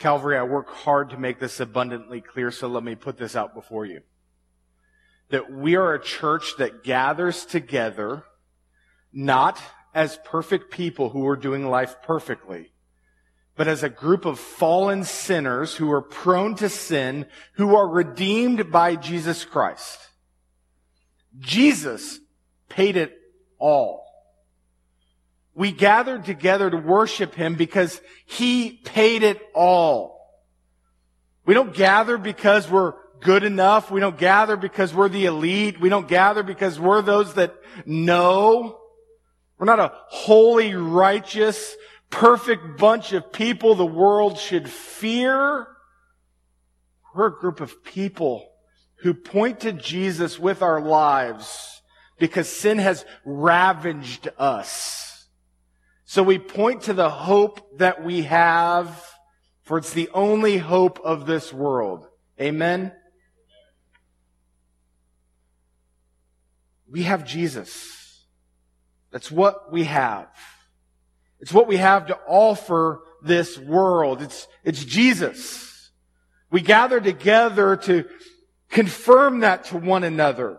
Calvary, I work hard to make this abundantly clear, so let me put this out before you. That we are a church that gathers together not as perfect people who are doing life perfectly, but as a group of fallen sinners who are prone to sin, who are redeemed by Jesus Christ. Jesus paid it all. We gathered together to worship Him because He paid it all. We don't gather because we're good enough. We don't gather because we're the elite. We don't gather because we're those that know. We're not a holy, righteous, perfect bunch of people the world should fear. We're a group of people who point to Jesus with our lives because sin has ravaged us. So we point to the hope that we have, for it's the only hope of this world. Amen? We have Jesus. That's what we have. It's what we have to offer this world. It's, it's Jesus. We gather together to confirm that to one another.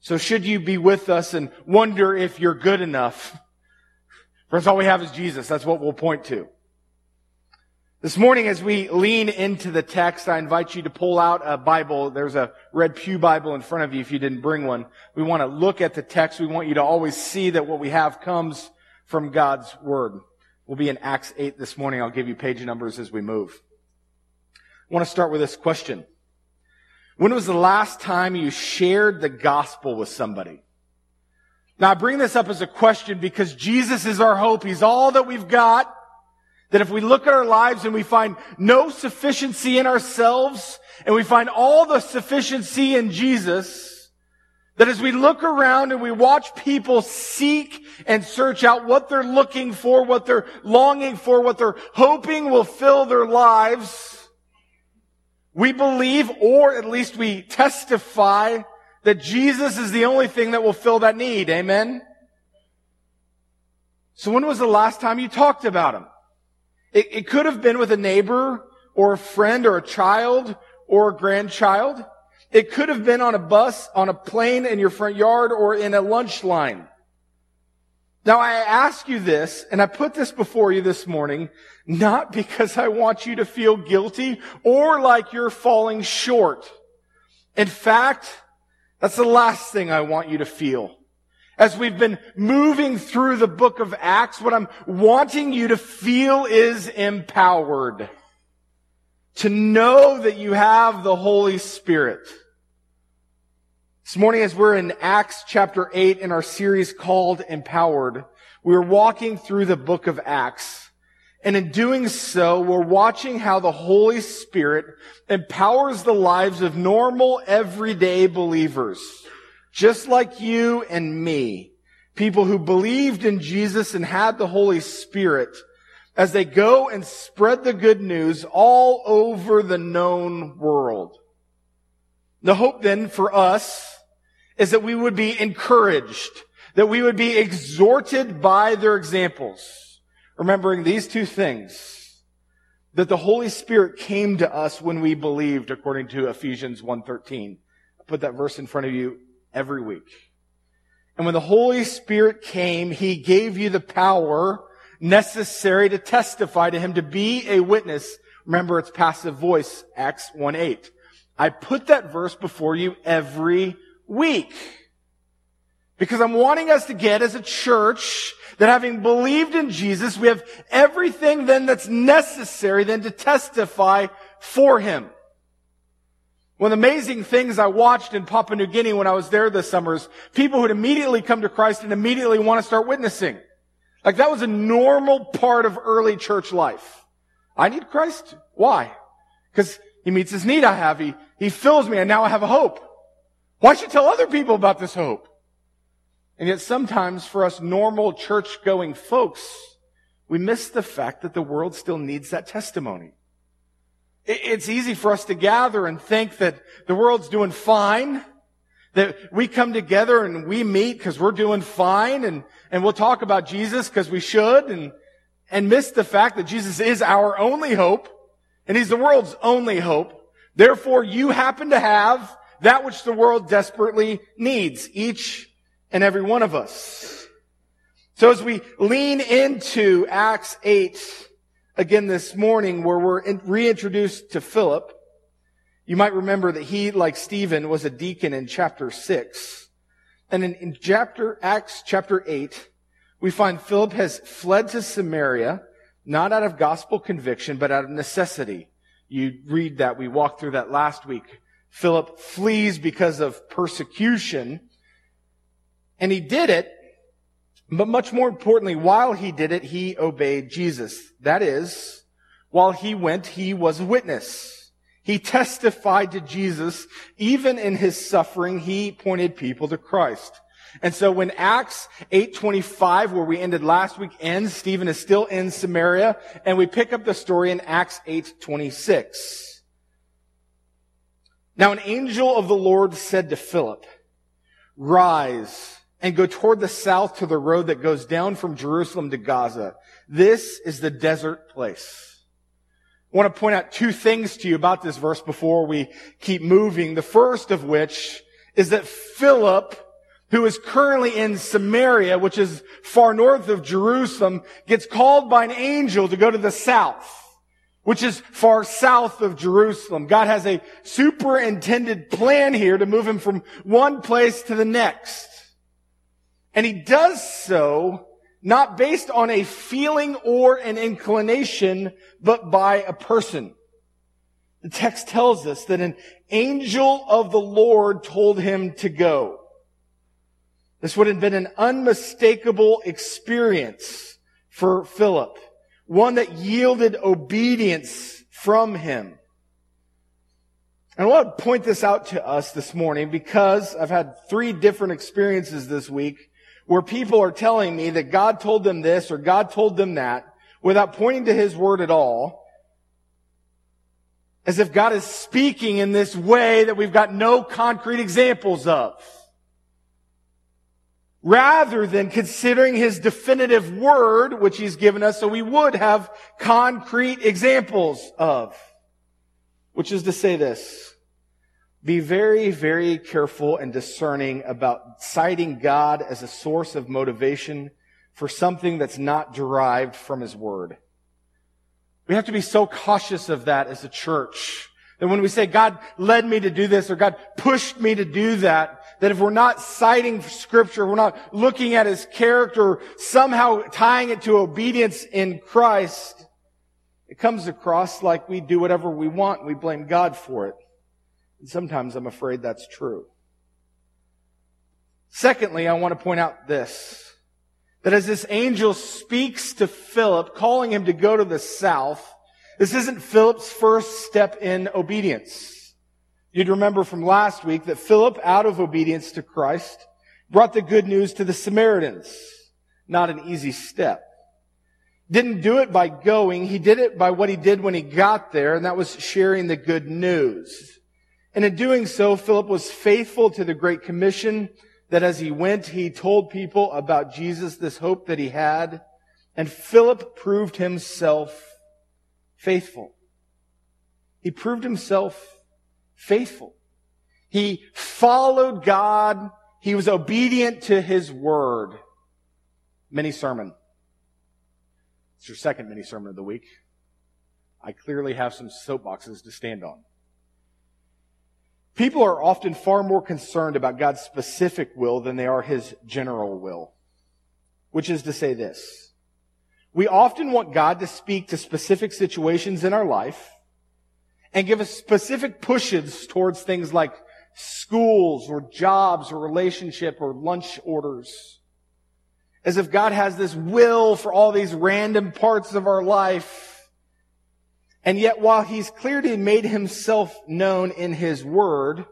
So should you be with us and wonder if you're good enough, first all we have is Jesus. That's what we'll point to. This morning, as we lean into the text, I invite you to pull out a Bible. There's a red Pew Bible in front of you if you didn't bring one. We want to look at the text. We want you to always see that what we have comes from God's Word. We'll be in Acts 8 this morning. I'll give you page numbers as we move. I want to start with this question. When was the last time you shared the gospel with somebody? Now I bring this up as a question because Jesus is our hope. He's all that we've got. That if we look at our lives and we find no sufficiency in ourselves and we find all the sufficiency in Jesus, that as we look around and we watch people seek and search out what they're looking for, what they're longing for, what they're hoping will fill their lives, we believe, or at least we testify, that Jesus is the only thing that will fill that need. Amen? So when was the last time you talked about him? It, it could have been with a neighbor or a friend or a child or a grandchild. It could have been on a bus, on a plane in your front yard or in a lunch line. Now I ask you this, and I put this before you this morning, not because I want you to feel guilty or like you're falling short. In fact, that's the last thing I want you to feel. As we've been moving through the book of Acts, what I'm wanting you to feel is empowered. To know that you have the Holy Spirit. This morning, as we're in Acts chapter 8 in our series called Empowered, we're walking through the book of Acts. And in doing so, we're watching how the Holy Spirit empowers the lives of normal, everyday believers. Just like you and me. People who believed in Jesus and had the Holy Spirit as they go and spread the good news all over the known world. The hope then for us is that we would be encouraged, that we would be exhorted by their examples, remembering these two things. That the Holy Spirit came to us when we believed, according to Ephesians 1.13. I put that verse in front of you every week. And when the Holy Spirit came, He gave you the power necessary to testify to Him, to be a witness. Remember, it's passive voice, Acts 1.8. I put that verse before you every week. Because I'm wanting us to get as a church that having believed in Jesus, we have everything then that's necessary then to testify for Him. One of the amazing things I watched in Papua New Guinea when I was there this summer is people who'd immediately come to Christ and immediately want to start witnessing. Like that was a normal part of early church life. I need Christ. Why? Because He meets this need I have. He, he fills me and now I have a hope. Why should you tell other people about this hope? And yet sometimes for us normal church going folks, we miss the fact that the world still needs that testimony. It's easy for us to gather and think that the world's doing fine, that we come together and we meet because we're doing fine and, and we'll talk about Jesus because we should and, and miss the fact that Jesus is our only hope And he's the world's only hope. Therefore, you happen to have that which the world desperately needs, each and every one of us. So as we lean into Acts 8 again this morning, where we're reintroduced to Philip, you might remember that he, like Stephen, was a deacon in chapter 6. And in, in chapter, Acts chapter 8, we find Philip has fled to Samaria, not out of gospel conviction, but out of necessity. You read that. We walked through that last week. Philip flees because of persecution. And he did it, but much more importantly, while he did it, he obeyed Jesus. That is, while he went, he was a witness. He testified to Jesus. Even in his suffering, he pointed people to Christ. And so when Acts 8.25, where we ended last week, ends, Stephen is still in Samaria, and we pick up the story in Acts 8.26. Now an angel of the Lord said to Philip, Rise and go toward the south to the road that goes down from Jerusalem to Gaza. This is the desert place. I want to point out two things to you about this verse before we keep moving. The first of which is that Philip who is currently in Samaria, which is far north of Jerusalem, gets called by an angel to go to the south, which is far south of Jerusalem. God has a superintended plan here to move him from one place to the next. And he does so not based on a feeling or an inclination, but by a person. The text tells us that an angel of the Lord told him to go. This would have been an unmistakable experience for Philip, one that yielded obedience from him. And I want to point this out to us this morning because I've had three different experiences this week where people are telling me that God told them this or God told them that without pointing to His Word at all. As if God is speaking in this way that we've got no concrete examples of rather than considering his definitive word, which he's given us, so we would have concrete examples of. Which is to say this. Be very, very careful and discerning about citing God as a source of motivation for something that's not derived from his word. We have to be so cautious of that as a church. That when we say God led me to do this or God pushed me to do that, that if we're not citing scripture, we're not looking at his character, somehow tying it to obedience in Christ, it comes across like we do whatever we want we blame God for it. Sometimes I'm afraid that's true. Secondly, I want to point out this. That as this angel speaks to Philip, calling him to go to the south, this isn't Philip's first step in obedience. You'd remember from last week that Philip, out of obedience to Christ, brought the good news to the Samaritans. Not an easy step. Didn't do it by going. He did it by what he did when he got there, and that was sharing the good news. And in doing so, Philip was faithful to the Great Commission that as he went, he told people about Jesus, this hope that he had. And Philip proved himself faithful. He proved himself faithful. He followed God. He was obedient to his word. Mini sermon. It's your second mini sermon of the week. I clearly have some soapboxes to stand on. People are often far more concerned about God's specific will than they are his general will. Which is to say this. We often want God to speak to specific situations in our life and give us specific pushes towards things like schools or jobs or relationship or lunch orders. As if God has this will for all these random parts of our life. And yet while He's clearly made Himself known in His Word,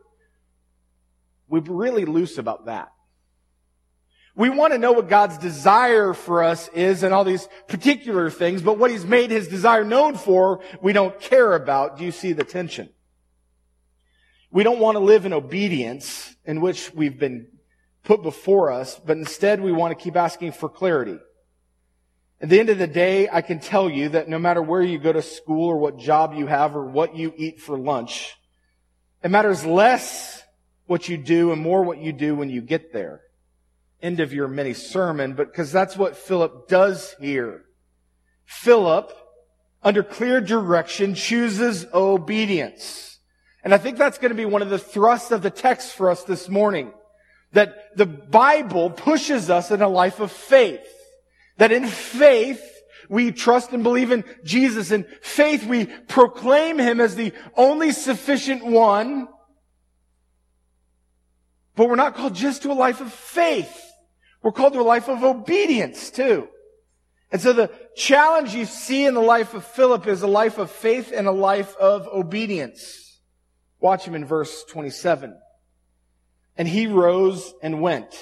we're really loose about that. We want to know what God's desire for us is and all these particular things, but what He's made His desire known for, we don't care about. Do you see the tension? We don't want to live in obedience in which we've been put before us, but instead we want to keep asking for clarity. At the end of the day, I can tell you that no matter where you go to school or what job you have or what you eat for lunch, it matters less what you do and more what you do when you get there. End of your mini sermon, but because that's what Philip does here. Philip, under clear direction, chooses obedience. And I think that's going to be one of the thrusts of the text for us this morning. That the Bible pushes us in a life of faith. That in faith, we trust and believe in Jesus. In faith, we proclaim Him as the only sufficient one. But we're not called just to a life of faith. We're called to a life of obedience too. And so the challenge you see in the life of Philip is a life of faith and a life of obedience. Watch him in verse 27. And he rose and went.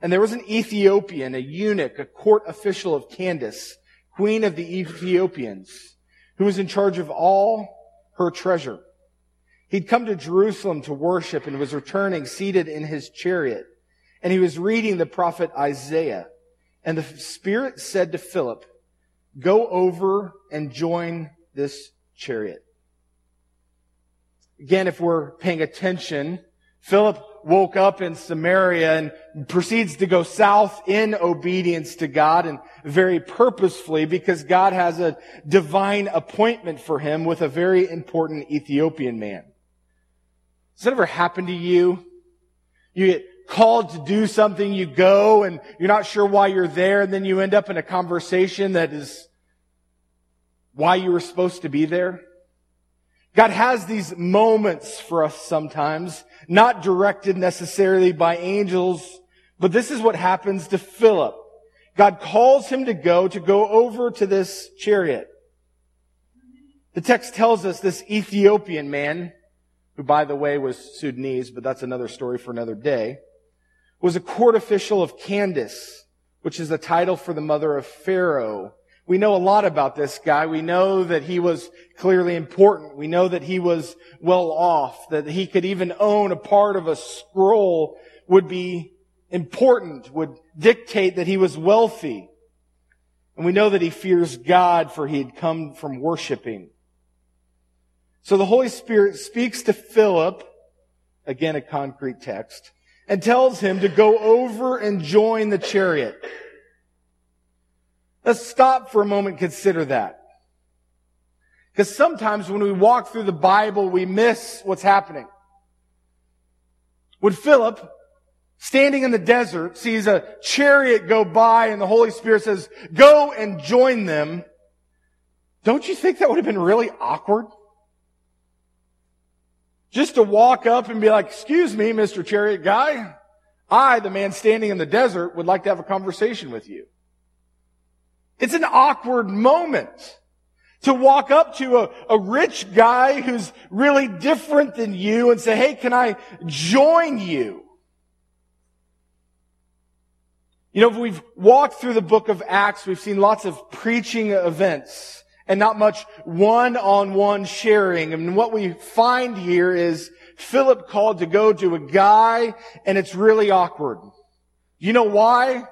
And there was an Ethiopian, a eunuch, a court official of Candace, queen of the Ethiopians, who was in charge of all her treasure. He'd come to Jerusalem to worship and was returning seated in his chariot. And he was reading the prophet Isaiah. And the Spirit said to Philip, go over and join this chariot. Again, if we're paying attention, Philip woke up in Samaria and proceeds to go south in obedience to God and very purposefully because God has a divine appointment for him with a very important Ethiopian man. Has that ever happened to you? You get called to do something, you go and you're not sure why you're there and then you end up in a conversation that is why you were supposed to be there. God has these moments for us sometimes, not directed necessarily by angels, but this is what happens to Philip. God calls him to go, to go over to this chariot. The text tells us this Ethiopian man, who by the way was Sudanese, but that's another story for another day, was a court official of Candace, which is the title for the mother of Pharaoh, we know a lot about this guy. We know that he was clearly important. We know that he was well off, that he could even own a part of a scroll would be important, would dictate that he was wealthy. And we know that he fears God for he had come from worshiping. So the Holy Spirit speaks to Philip, again a concrete text, and tells him to go over and join the chariot. Let's stop for a moment and consider that. Because sometimes when we walk through the Bible, we miss what's happening. When Philip, standing in the desert, sees a chariot go by and the Holy Spirit says, go and join them, don't you think that would have been really awkward? Just to walk up and be like, excuse me, Mr. Chariot Guy, I, the man standing in the desert, would like to have a conversation with you. It's an awkward moment to walk up to a, a rich guy who's really different than you and say, hey, can I join you? You know, if we've walked through the book of Acts, we've seen lots of preaching events and not much one-on-one sharing. And what we find here is Philip called to go to a guy and it's really awkward. You know why?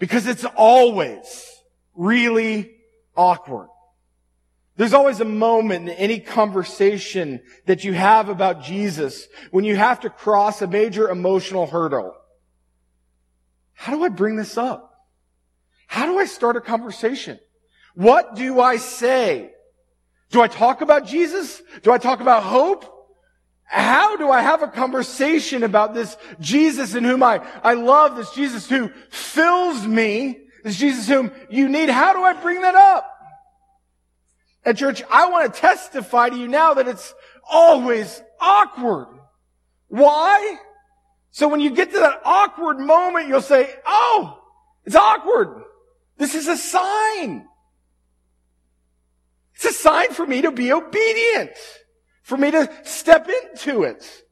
Because it's always really awkward. There's always a moment in any conversation that you have about Jesus when you have to cross a major emotional hurdle. How do I bring this up? How do I start a conversation? What do I say? Do I talk about Jesus? Do I talk about hope? How do I have a conversation about this Jesus in whom I, I love, this Jesus who fills me, this Jesus whom you need? How do I bring that up? At church, I want to testify to you now that it's always awkward. Why? So when you get to that awkward moment, you'll say, oh, it's awkward. This is a sign. It's a sign for me to be obedient for me to step into it.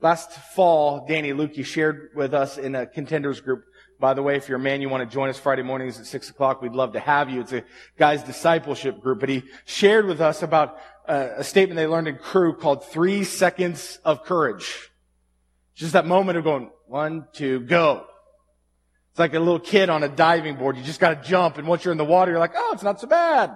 Last fall, Danny Lukey shared with us in a contenders group. By the way, if you're a man, you want to join us Friday mornings at six o'clock, we'd love to have you. It's a guy's discipleship group, but he shared with us about uh, a statement they learned in Cru called three seconds of courage. Just that moment of going, one, two, go. It's like a little kid on a diving board. You just got to jump. And once you're in the water, you're like, oh, it's not so bad.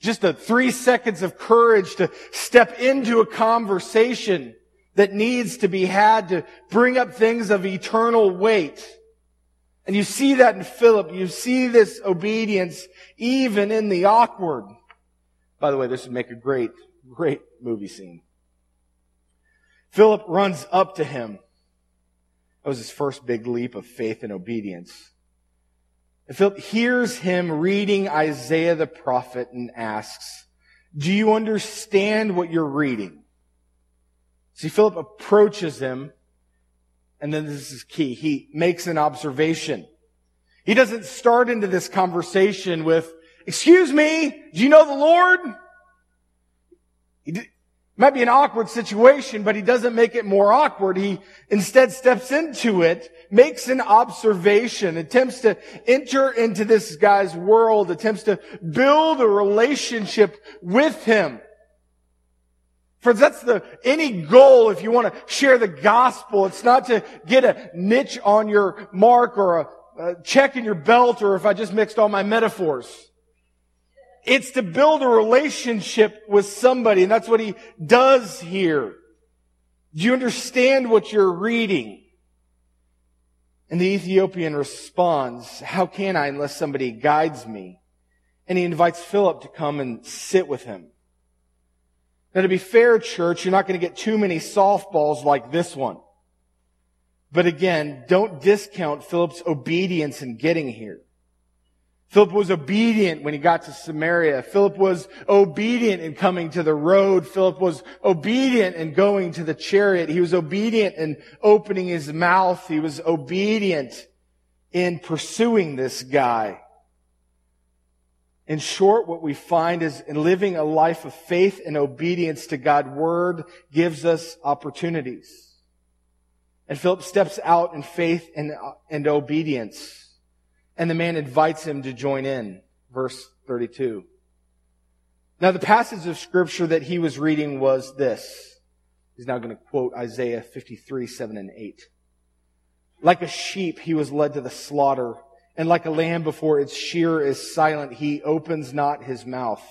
Just the three seconds of courage to step into a conversation that needs to be had to bring up things of eternal weight. And you see that in Philip. You see this obedience even in the awkward. By the way, this would make a great, great movie scene. Philip runs up to him. That was his first big leap of faith and obedience. And Philip hears him reading Isaiah the prophet and asks, do you understand what you're reading? See, Philip approaches him, and then this is key. He makes an observation. He doesn't start into this conversation with, excuse me, do you know the Lord? Might be an awkward situation, but he doesn't make it more awkward. He instead steps into it, makes an observation, attempts to enter into this guy's world, attempts to build a relationship with him. Friends, that's the, any goal if you want to share the gospel. It's not to get a niche on your mark or a, a check in your belt or if I just mixed all my metaphors. It's to build a relationship with somebody, and that's what he does here. Do you understand what you're reading? And the Ethiopian responds, how can I unless somebody guides me? And he invites Philip to come and sit with him. Now to be fair, church, you're not going to get too many softballs like this one. But again, don't discount Philip's obedience in getting here. Philip was obedient when he got to Samaria. Philip was obedient in coming to the road. Philip was obedient in going to the chariot. He was obedient in opening his mouth. He was obedient in pursuing this guy. In short, what we find is in living a life of faith and obedience to God's word gives us opportunities. And Philip steps out in faith and, and obedience. And the man invites him to join in. Verse 32. Now the passage of scripture that he was reading was this. He's now going to quote Isaiah 53, 7 and 8. Like a sheep, he was led to the slaughter, and like a lamb before its shearer is silent, he opens not his mouth.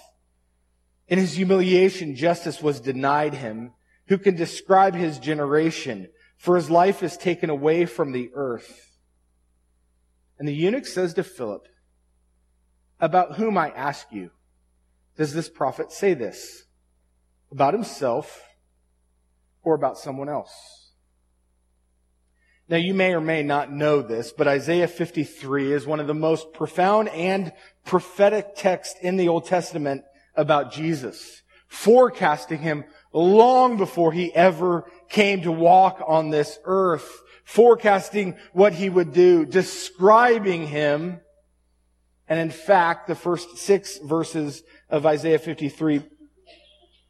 In his humiliation, justice was denied him. Who can describe his generation? For his life is taken away from the earth. And the eunuch says to Philip, About whom I ask you, does this prophet say this? About himself or about someone else? Now you may or may not know this, but Isaiah 53 is one of the most profound and prophetic texts in the Old Testament about Jesus, forecasting him long before he ever came to walk on this earth forecasting what he would do, describing him. And in fact, the first six verses of Isaiah 53,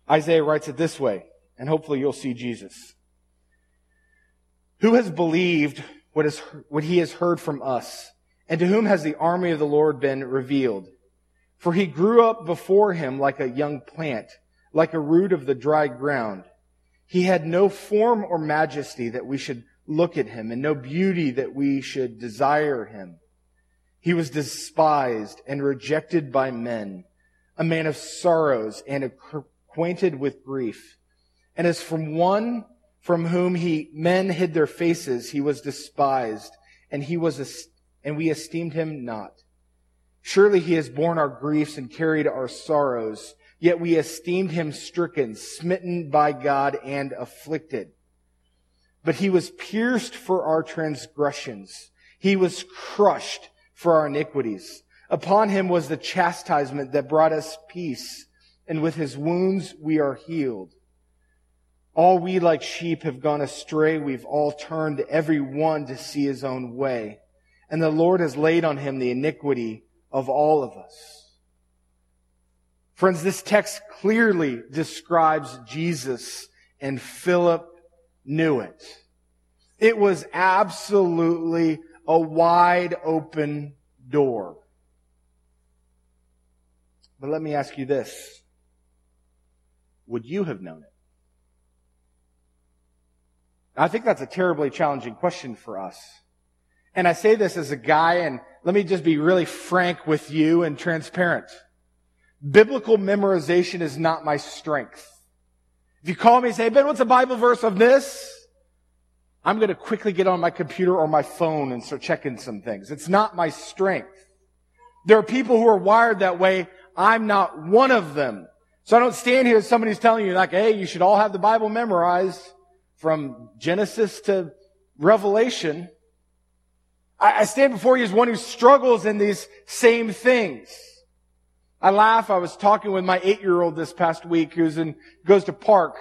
Isaiah writes it this way, and hopefully you'll see Jesus. Who has believed what, is, what he has heard from us? And to whom has the army of the Lord been revealed? For he grew up before him like a young plant, like a root of the dry ground. He had no form or majesty that we should look at him and no beauty that we should desire him. He was despised and rejected by men, a man of sorrows and acquainted with grief. And as from one from whom he, men hid their faces, he was despised and he was, and we esteemed him not. Surely he has borne our griefs and carried our sorrows, yet we esteemed him stricken, smitten by God and afflicted. But he was pierced for our transgressions. He was crushed for our iniquities. Upon him was the chastisement that brought us peace, and with his wounds we are healed. All we like sheep have gone astray. We've all turned every one to see his own way. And the Lord has laid on him the iniquity of all of us. Friends, this text clearly describes Jesus and Philip knew it. It was absolutely a wide open door. But let me ask you this. Would you have known it? I think that's a terribly challenging question for us. And I say this as a guy, and let me just be really frank with you and transparent. Biblical memorization is not my strength. If you call me and say, Ben, what's a Bible verse of this? I'm going to quickly get on my computer or my phone and start checking some things. It's not my strength. There are people who are wired that way. I'm not one of them. So I don't stand here as somebody's telling you like, hey, you should all have the Bible memorized from Genesis to Revelation. I stand before you as one who struggles in these same things. I laugh. I was talking with my eight-year-old this past week who's in, goes to park.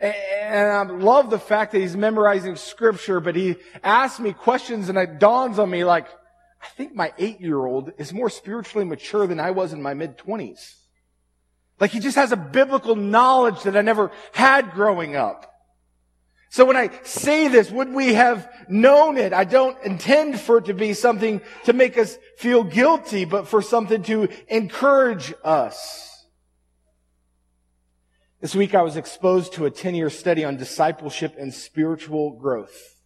And I love the fact that he's memorizing scripture, but he asks me questions and it dawns on me like, I think my eight-year-old is more spiritually mature than I was in my mid-twenties. Like he just has a biblical knowledge that I never had growing up. So when I say this, would we have known it? I don't intend for it to be something to make us feel guilty, but for something to encourage us. This week I was exposed to a 10 year study on discipleship and spiritual growth.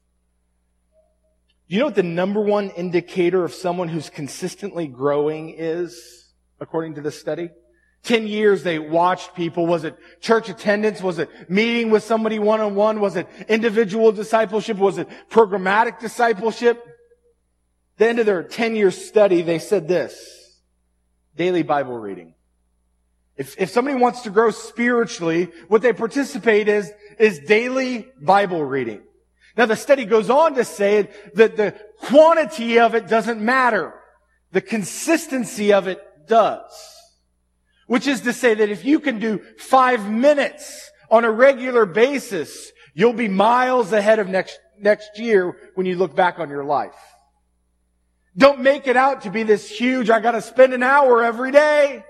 Do you know what the number one indicator of someone who's consistently growing is, according to this study? 10 years they watched people. Was it church attendance? Was it meeting with somebody one-on-one? Was it individual discipleship? Was it programmatic discipleship? the end of their 10 year study, they said this. Daily Bible reading. If, if somebody wants to grow spiritually, what they participate is, is daily Bible reading. Now the study goes on to say that the quantity of it doesn't matter. The consistency of it does. Which is to say that if you can do five minutes on a regular basis, you'll be miles ahead of next, next year when you look back on your life. Don't make it out to be this huge, I gotta spend an hour every day.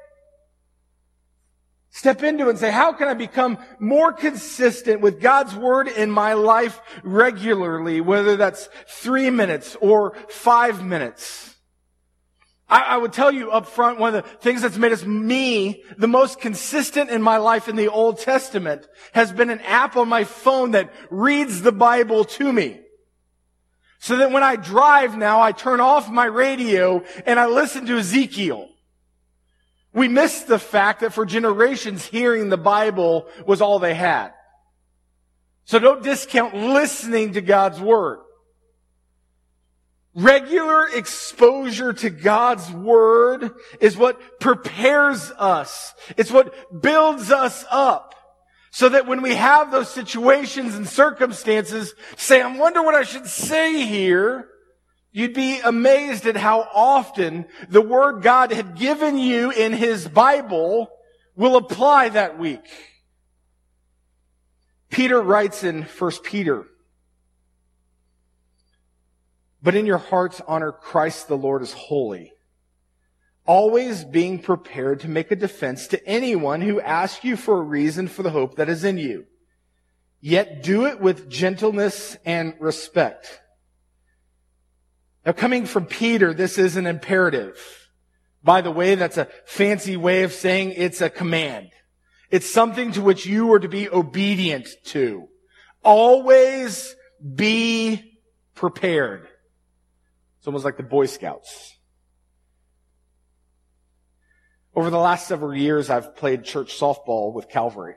Step into it and say, how can I become more consistent with God's word in my life regularly, whether that's three minutes or five minutes? I, I, would tell you up front, one of the things that's made us me the most consistent in my life in the Old Testament has been an app on my phone that reads the Bible to me. So that when I drive now, I turn off my radio and I listen to Ezekiel. We miss the fact that for generations hearing the Bible was all they had. So don't discount listening to God's Word. Regular exposure to God's Word is what prepares us. It's what builds us up. So that when we have those situations and circumstances, say, I wonder what I should say here, you'd be amazed at how often the Word God had given you in His Bible will apply that week. Peter writes in 1 Peter but in your hearts honor Christ the Lord as holy, always being prepared to make a defense to anyone who asks you for a reason for the hope that is in you. Yet do it with gentleness and respect. Now coming from Peter, this is an imperative. By the way, that's a fancy way of saying it's a command. It's something to which you are to be obedient to. Always be prepared. It's almost like the Boy Scouts. Over the last several years, I've played church softball with Calvary.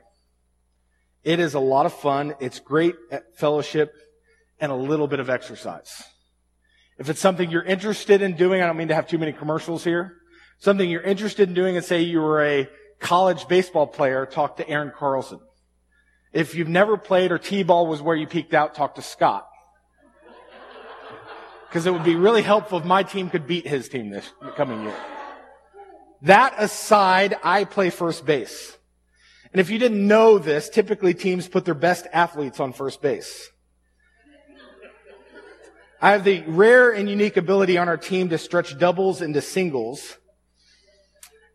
It is a lot of fun. It's great fellowship and a little bit of exercise. If it's something you're interested in doing, I don't mean to have too many commercials here. Something you're interested in doing and say you were a college baseball player, talk to Aaron Carlson. If you've never played or T-ball was where you peaked out, talk to Scott because it would be really helpful if my team could beat his team this coming year. That aside, I play first base. And if you didn't know this, typically teams put their best athletes on first base. I have the rare and unique ability on our team to stretch doubles into singles.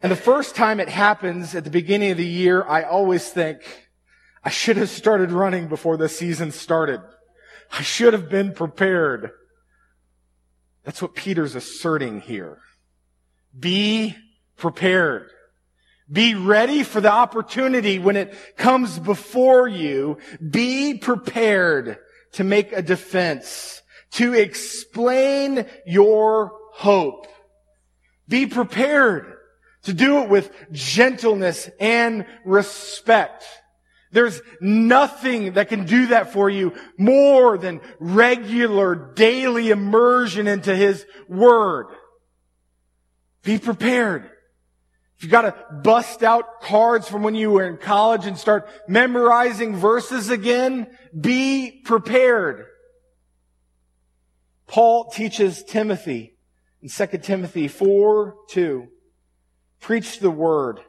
And the first time it happens at the beginning of the year, I always think, I should have started running before the season started. I should have been prepared. That's what Peter's asserting here. Be prepared. Be ready for the opportunity when it comes before you. Be prepared to make a defense, to explain your hope. Be prepared to do it with gentleness and respect. There's nothing that can do that for you more than regular daily immersion into His Word. Be prepared. If you gotta bust out cards from when you were in college and start memorizing verses again, be prepared. Paul teaches Timothy in 2 Timothy 4, 2. Preach the word.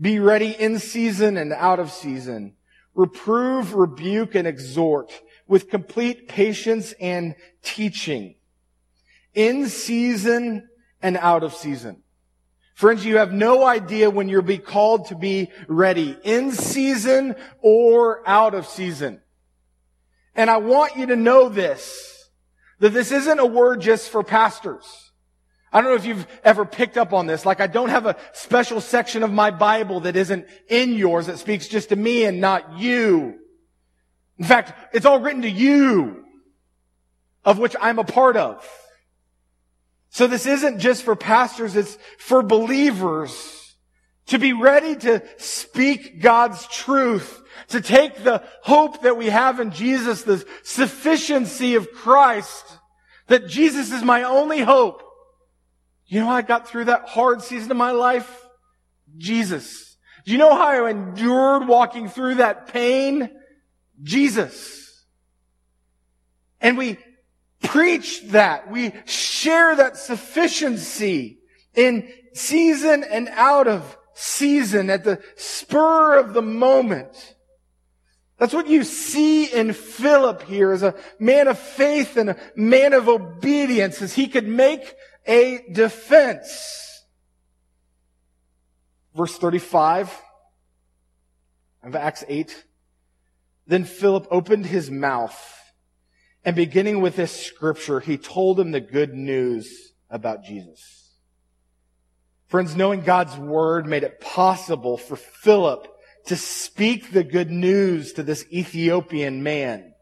Be ready in season and out of season. Reprove, rebuke, and exhort with complete patience and teaching. In season and out of season. Friends, you have no idea when you'll be called to be ready, in season or out of season. And I want you to know this, that this isn't a word just for pastors. I don't know if you've ever picked up on this. Like I don't have a special section of my Bible that isn't in yours that speaks just to me and not you. In fact, it's all written to you, of which I'm a part of. So this isn't just for pastors, it's for believers to be ready to speak God's truth, to take the hope that we have in Jesus, the sufficiency of Christ, that Jesus is my only hope. You know how I got through that hard season of my life? Jesus. Do you know how I endured walking through that pain? Jesus. And we preach that. We share that sufficiency in season and out of season at the spur of the moment. That's what you see in Philip here as a man of faith and a man of obedience as he could make a defense. Verse 35 of Acts 8. Then Philip opened his mouth and beginning with this scripture, he told him the good news about Jesus. Friends, knowing God's word made it possible for Philip to speak the good news to this Ethiopian man.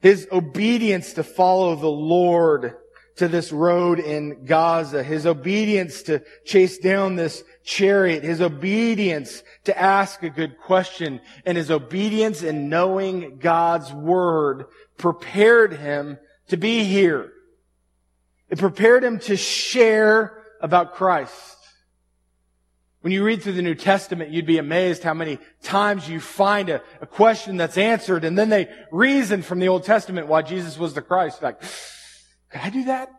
His obedience to follow the Lord to this road in Gaza, his obedience to chase down this chariot, his obedience to ask a good question, and his obedience in knowing God's word prepared him to be here. It prepared him to share about Christ. When you read through the New Testament, you'd be amazed how many times you find a, a question that's answered and then they reason from the Old Testament why Jesus was the Christ. Like, could I do that?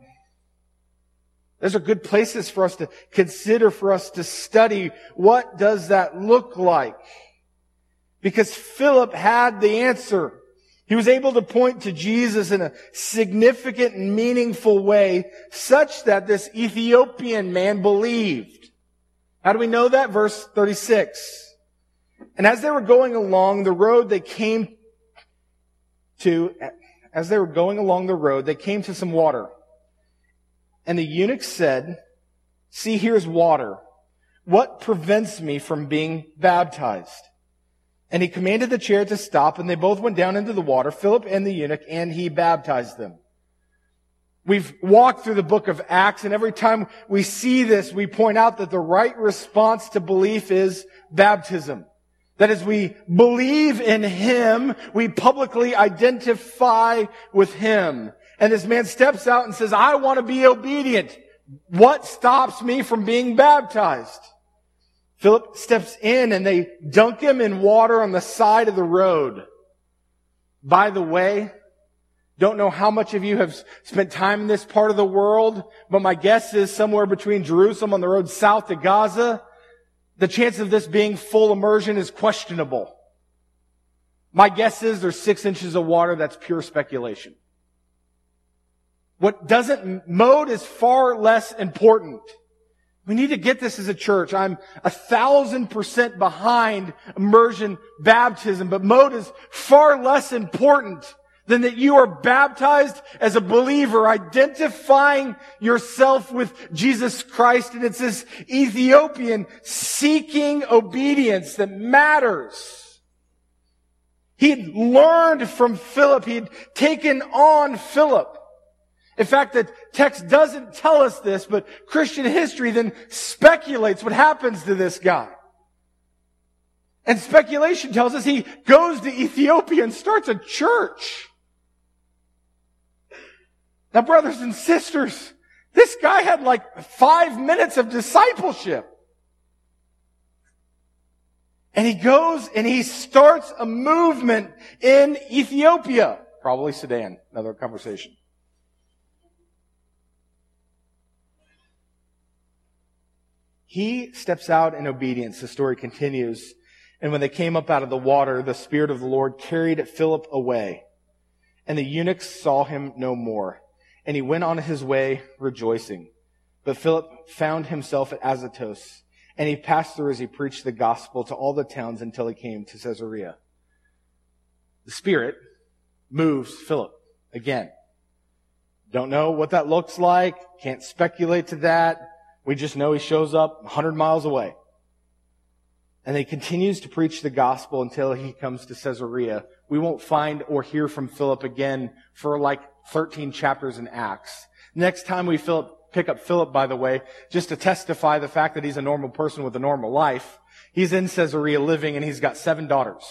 Those are good places for us to consider, for us to study. What does that look like? Because Philip had the answer. He was able to point to Jesus in a significant and meaningful way such that this Ethiopian man believed. How do we know that? Verse 36. And as they were going along the road, they came to, as they were going along the road, they came to some water. And the eunuch said, see, here's water. What prevents me from being baptized? And he commanded the chariot to stop, and they both went down into the water, Philip and the eunuch, and he baptized them. We've walked through the book of Acts, and every time we see this, we point out that the right response to belief is baptism. That as we believe in Him, we publicly identify with Him. And this man steps out and says, I want to be obedient. What stops me from being baptized? Philip steps in and they dunk him in water on the side of the road. By the way, don't know how much of you have spent time in this part of the world, but my guess is somewhere between Jerusalem on the road south to Gaza, the chance of this being full immersion is questionable. My guess is there's six inches of water. That's pure speculation. What doesn't, mode is far less important. We need to get this as a church. I'm a thousand percent behind immersion baptism, but mode is far less important than that you are baptized as a believer, identifying yourself with Jesus Christ. And it's this Ethiopian seeking obedience that matters. He had learned from Philip. He'd taken on Philip. In fact, the text doesn't tell us this, but Christian history then speculates what happens to this guy. And speculation tells us he goes to Ethiopia and starts a church. Now, brothers and sisters, this guy had like five minutes of discipleship. And he goes and he starts a movement in Ethiopia. Probably Sudan. Another conversation. He steps out in obedience. The story continues. And when they came up out of the water, the Spirit of the Lord carried Philip away. And the eunuchs saw him no more. And he went on his way rejoicing. But Philip found himself at Azotus and he passed through as he preached the gospel to all the towns until he came to Caesarea. The Spirit moves Philip again. Don't know what that looks like. Can't speculate to that. We just know he shows up 100 miles away. And he continues to preach the gospel until he comes to Caesarea. We won't find or hear from Philip again for like 13 chapters in Acts. Next time we pick up Philip, by the way, just to testify the fact that he's a normal person with a normal life. He's in Caesarea living and he's got seven daughters.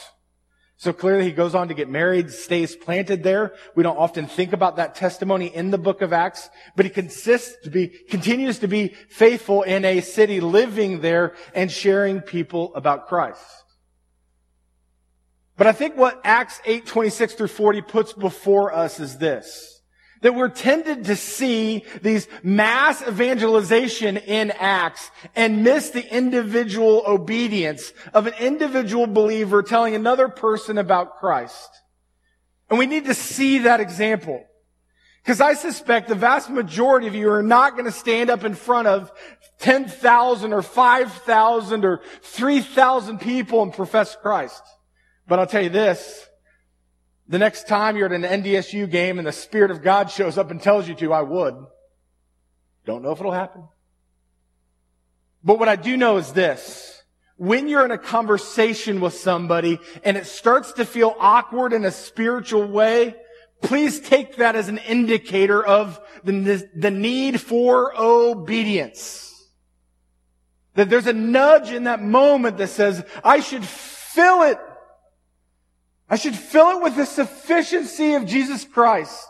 So clearly he goes on to get married, stays planted there. We don't often think about that testimony in the book of Acts, but he consists to be, continues to be faithful in a city living there and sharing people about Christ. But I think what Acts 8, 26 through 40 puts before us is this that we're tended to see these mass evangelization in Acts and miss the individual obedience of an individual believer telling another person about Christ. And we need to see that example. Because I suspect the vast majority of you are not going to stand up in front of 10,000 or 5,000 or 3,000 people and profess Christ. But I'll tell you this, the next time you're at an NDSU game and the Spirit of God shows up and tells you to, I would. Don't know if it'll happen. But what I do know is this. When you're in a conversation with somebody and it starts to feel awkward in a spiritual way, please take that as an indicator of the, the need for obedience. That there's a nudge in that moment that says, I should fill it I should fill it with the sufficiency of Jesus Christ.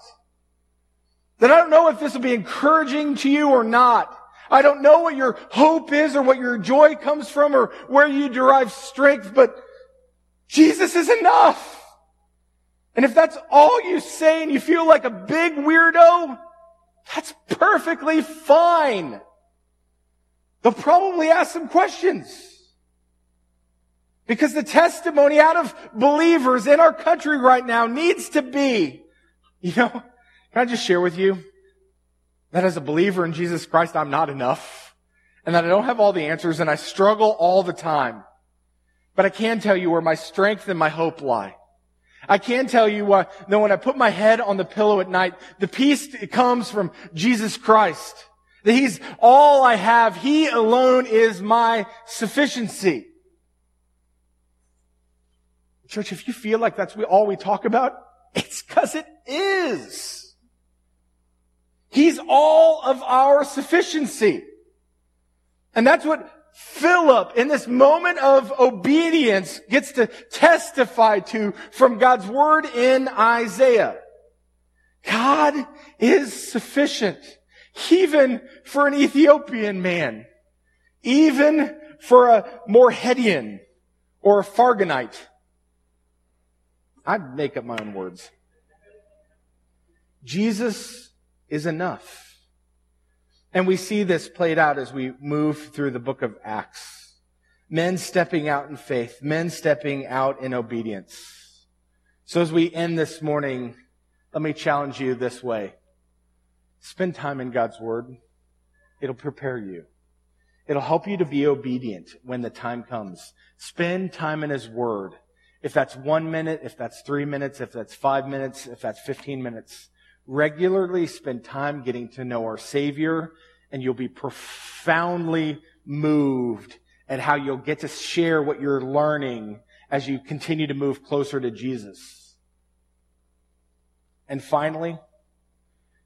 That I don't know if this will be encouraging to you or not. I don't know what your hope is or what your joy comes from or where you derive strength, but Jesus is enough. And if that's all you say and you feel like a big weirdo, that's perfectly fine. They'll probably ask some questions. Because the testimony out of believers in our country right now needs to be, you know, can I just share with you that as a believer in Jesus Christ, I'm not enough and that I don't have all the answers and I struggle all the time. But I can tell you where my strength and my hope lie. I can tell you uh, that when I put my head on the pillow at night, the peace comes from Jesus Christ. That He's all I have. He alone is my sufficiency. Church, if you feel like that's all we talk about, it's because it is. He's all of our sufficiency. And that's what Philip, in this moment of obedience, gets to testify to from God's word in Isaiah. God is sufficient, even for an Ethiopian man, even for a Moorheadian or a Fargonite. I make up my own words. Jesus is enough. And we see this played out as we move through the book of Acts. Men stepping out in faith, men stepping out in obedience. So as we end this morning, let me challenge you this way. Spend time in God's Word. It'll prepare you. It'll help you to be obedient when the time comes. Spend time in His Word. If that's one minute, if that's three minutes, if that's five minutes, if that's 15 minutes, regularly spend time getting to know our Savior and you'll be profoundly moved at how you'll get to share what you're learning as you continue to move closer to Jesus. And finally,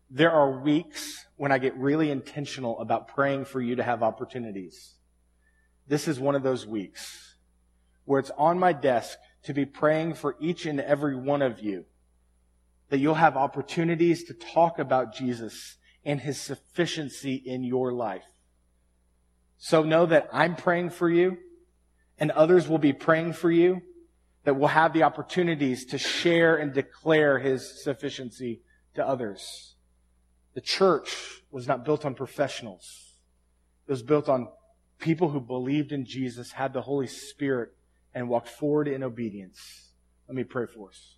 there are weeks when I get really intentional about praying for you to have opportunities. This is one of those weeks where it's on my desk to be praying for each and every one of you that you'll have opportunities to talk about Jesus and his sufficiency in your life. So know that I'm praying for you and others will be praying for you that we'll have the opportunities to share and declare his sufficiency to others. The church was not built on professionals. It was built on people who believed in Jesus, had the Holy Spirit, and walked forward in obedience. Let me pray for us.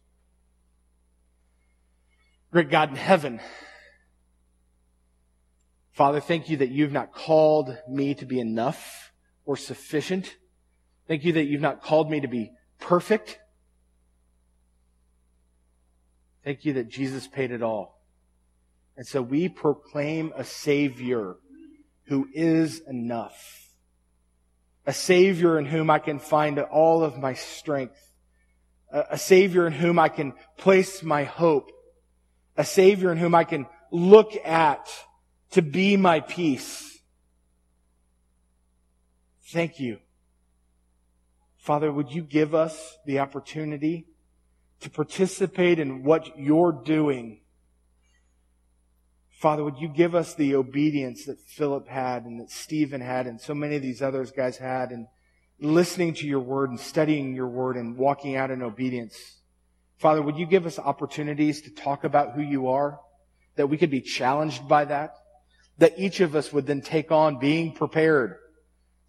Great God in heaven, Father, thank you that you've not called me to be enough or sufficient. Thank you that you've not called me to be perfect. Thank you that Jesus paid it all. And so we proclaim a Savior who is enough. A Savior in whom I can find all of my strength. A Savior in whom I can place my hope. A Savior in whom I can look at to be my peace. Thank you. Father, would you give us the opportunity to participate in what you're doing Father, would you give us the obedience that Philip had and that Stephen had and so many of these others guys had and listening to your word and studying your word and walking out in obedience. Father, would you give us opportunities to talk about who you are, that we could be challenged by that, that each of us would then take on being prepared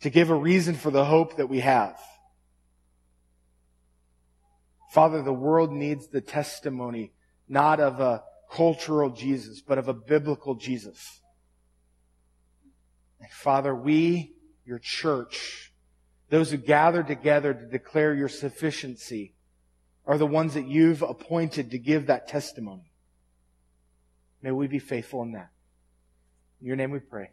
to give a reason for the hope that we have. Father, the world needs the testimony, not of a cultural Jesus, but of a biblical Jesus. Father, we, your church, those who gather together to declare your sufficiency, are the ones that you've appointed to give that testimony. May we be faithful in that. In your name we pray.